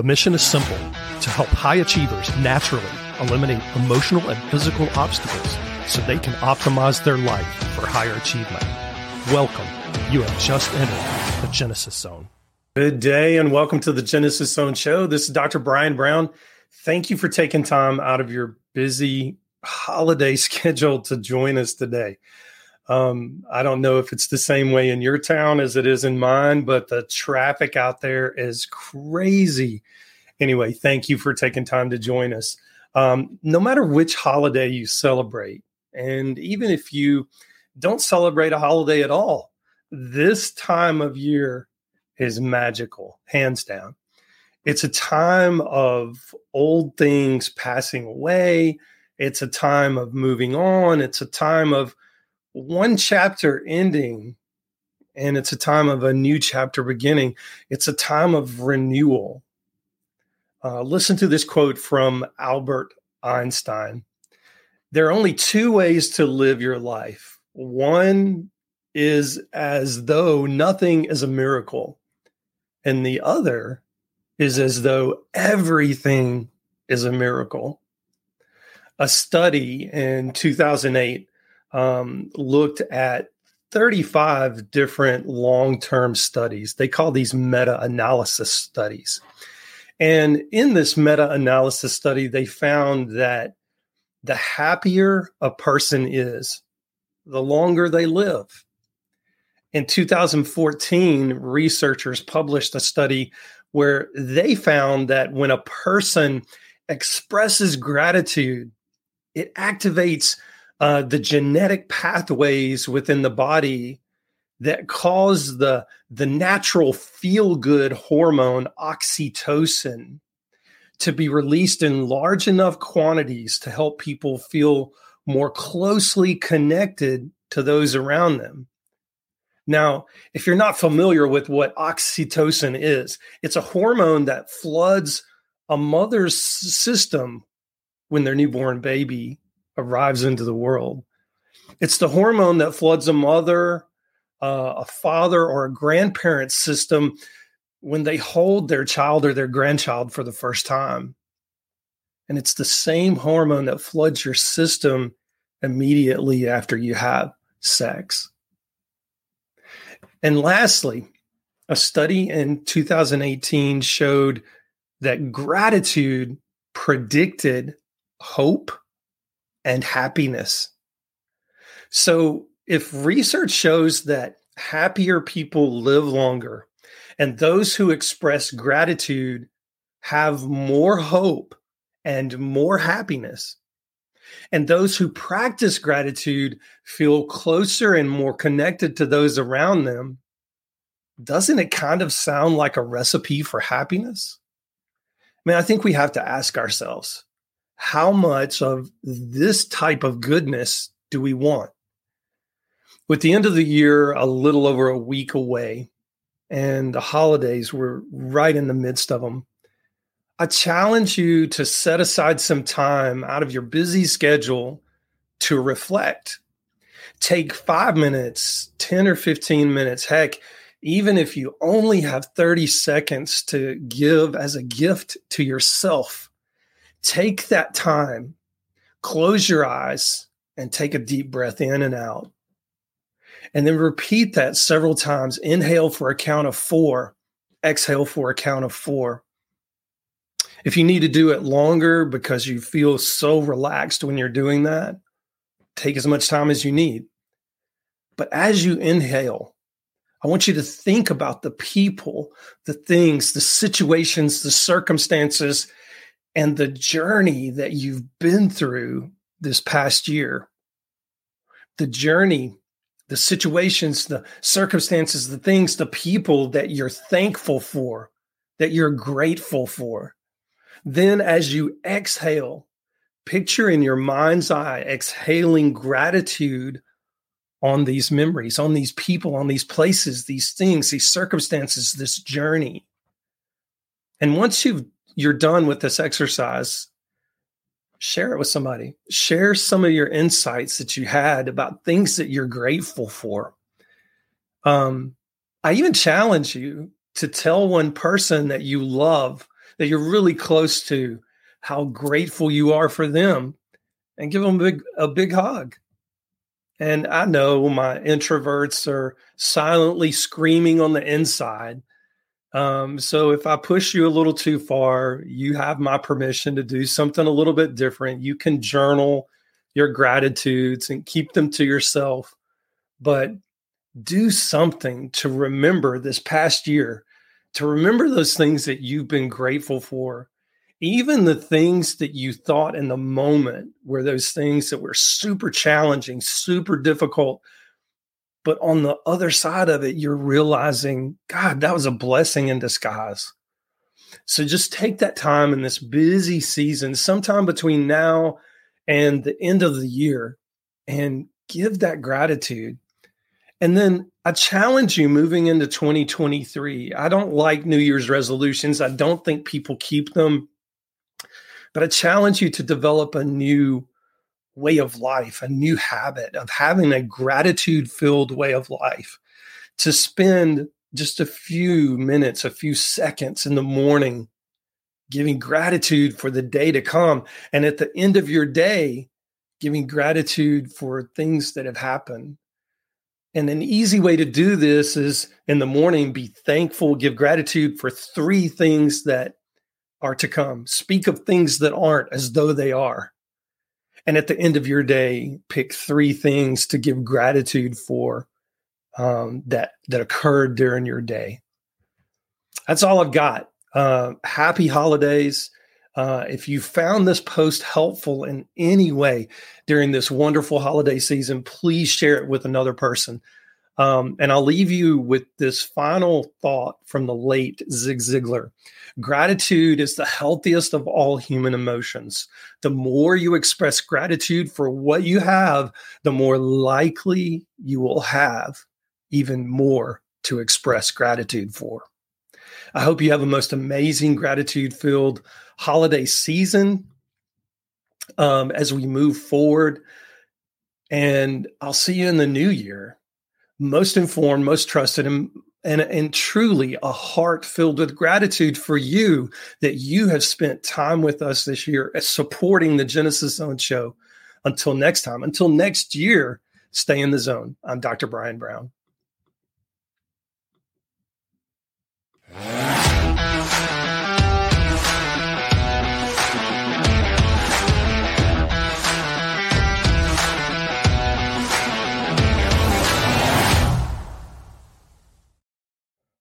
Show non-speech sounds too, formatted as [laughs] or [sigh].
The mission is simple to help high achievers naturally eliminate emotional and physical obstacles so they can optimize their life for higher achievement. Welcome. You have just entered the Genesis Zone. Good day and welcome to the Genesis Zone show. This is Dr. Brian Brown. Thank you for taking time out of your busy holiday [laughs] schedule to join us today. Um, I don't know if it's the same way in your town as it is in mine, but the traffic out there is crazy. Anyway, thank you for taking time to join us. Um, no matter which holiday you celebrate, and even if you don't celebrate a holiday at all, this time of year is magical, hands down. It's a time of old things passing away. It's a time of moving on. It's a time of one chapter ending and it's a time of a new chapter beginning. It's a time of renewal. Uh, listen to this quote from Albert Einstein There are only two ways to live your life. One is as though nothing is a miracle, and the other is as though everything is a miracle. A study in 2008 um, looked at 35 different long term studies. They call these meta analysis studies. And in this meta analysis study, they found that the happier a person is, the longer they live. In 2014, researchers published a study where they found that when a person expresses gratitude, it activates uh, the genetic pathways within the body that cause the the natural feel good hormone oxytocin to be released in large enough quantities to help people feel more closely connected to those around them. Now, if you're not familiar with what oxytocin is, it's a hormone that floods a mother's system when their newborn baby arrives into the world. It's the hormone that floods a mother, uh, a father, or a grandparent system when they hold their child or their grandchild for the first time. And it's the same hormone that floods your system immediately after you have sex. And lastly, a study in 2018 showed that gratitude predicted hope and happiness. So, if research shows that happier people live longer and those who express gratitude have more hope and more happiness, and those who practice gratitude feel closer and more connected to those around them, doesn't it kind of sound like a recipe for happiness? I mean, I think we have to ask ourselves how much of this type of goodness do we want? With the end of the year a little over a week away, and the holidays were right in the midst of them, I challenge you to set aside some time out of your busy schedule to reflect. Take five minutes, 10 or 15 minutes, heck, even if you only have 30 seconds to give as a gift to yourself take that time, close your eyes, and take a deep breath in and out. And then repeat that several times. Inhale for a count of four, exhale for a count of four. If you need to do it longer because you feel so relaxed when you're doing that, take as much time as you need. But as you inhale, I want you to think about the people, the things, the situations, the circumstances and the journey that you've been through this past year. The journey, the situations, the circumstances, the things, the people that you're thankful for, that you're grateful for. Then, as you exhale, picture in your mind's eye exhaling gratitude on these memories, on these people, on these places, these things, these circumstances, this journey. And once you've you're done with this exercise, share it with somebody. Share some of your insights that you had about things that you're grateful for. Um, I even challenge you to tell one person that you love that you're really close to, how grateful you are for them, and give them a big, a big hug. And I know my introverts are silently screaming on the inside. Um, so if I push you a little too far, you have my permission to do something a little bit different. You can journal your gratitudes and keep them to yourself, but do something to remember this past year, to remember those things that you've been grateful for even the things that you thought in the moment were those things that were super challenging, super difficult. But on the other side of it, you're realizing, God, that was a blessing in disguise. So just take that time in this busy season, sometime between now and the end of the year, and give that gratitude. And then I challenge you moving into 2023. I don't like New Year's resolutions. I don't think people keep them. But I challenge you to develop a new way of life, a new habit of having a gratitude filled way of life, to spend just a few minutes, a few seconds in the morning giving gratitude for the day to come. And at the end of your day, giving gratitude for things that have happened. And an easy way to do this is in the morning, be thankful, give gratitude for three things that are to come. Speak of things that aren't as though they are. And at the end of your day, pick three things to give gratitude for um, that that occurred during your day. That's all I've got. Uh, happy holidays. Uh, if you found this post helpful in any way during this wonderful holiday season, please share it with another person. Um, and I'll leave you with this final thought from the late Zig Ziglar. Gratitude is the healthiest of all human emotions. The more you express gratitude for what you have, the more likely you will have even more to express gratitude for. I hope you have a most amazing gratitude filled holiday season um, as we move forward. And I'll see you in the new year most informed, most trusted, and, and, and truly a heart filled with gratitude for you that you have spent time with us this year uh, supporting the Genesis Zone show. Until next time, until next year, stay in the zone. I'm Dr. Brian Brown.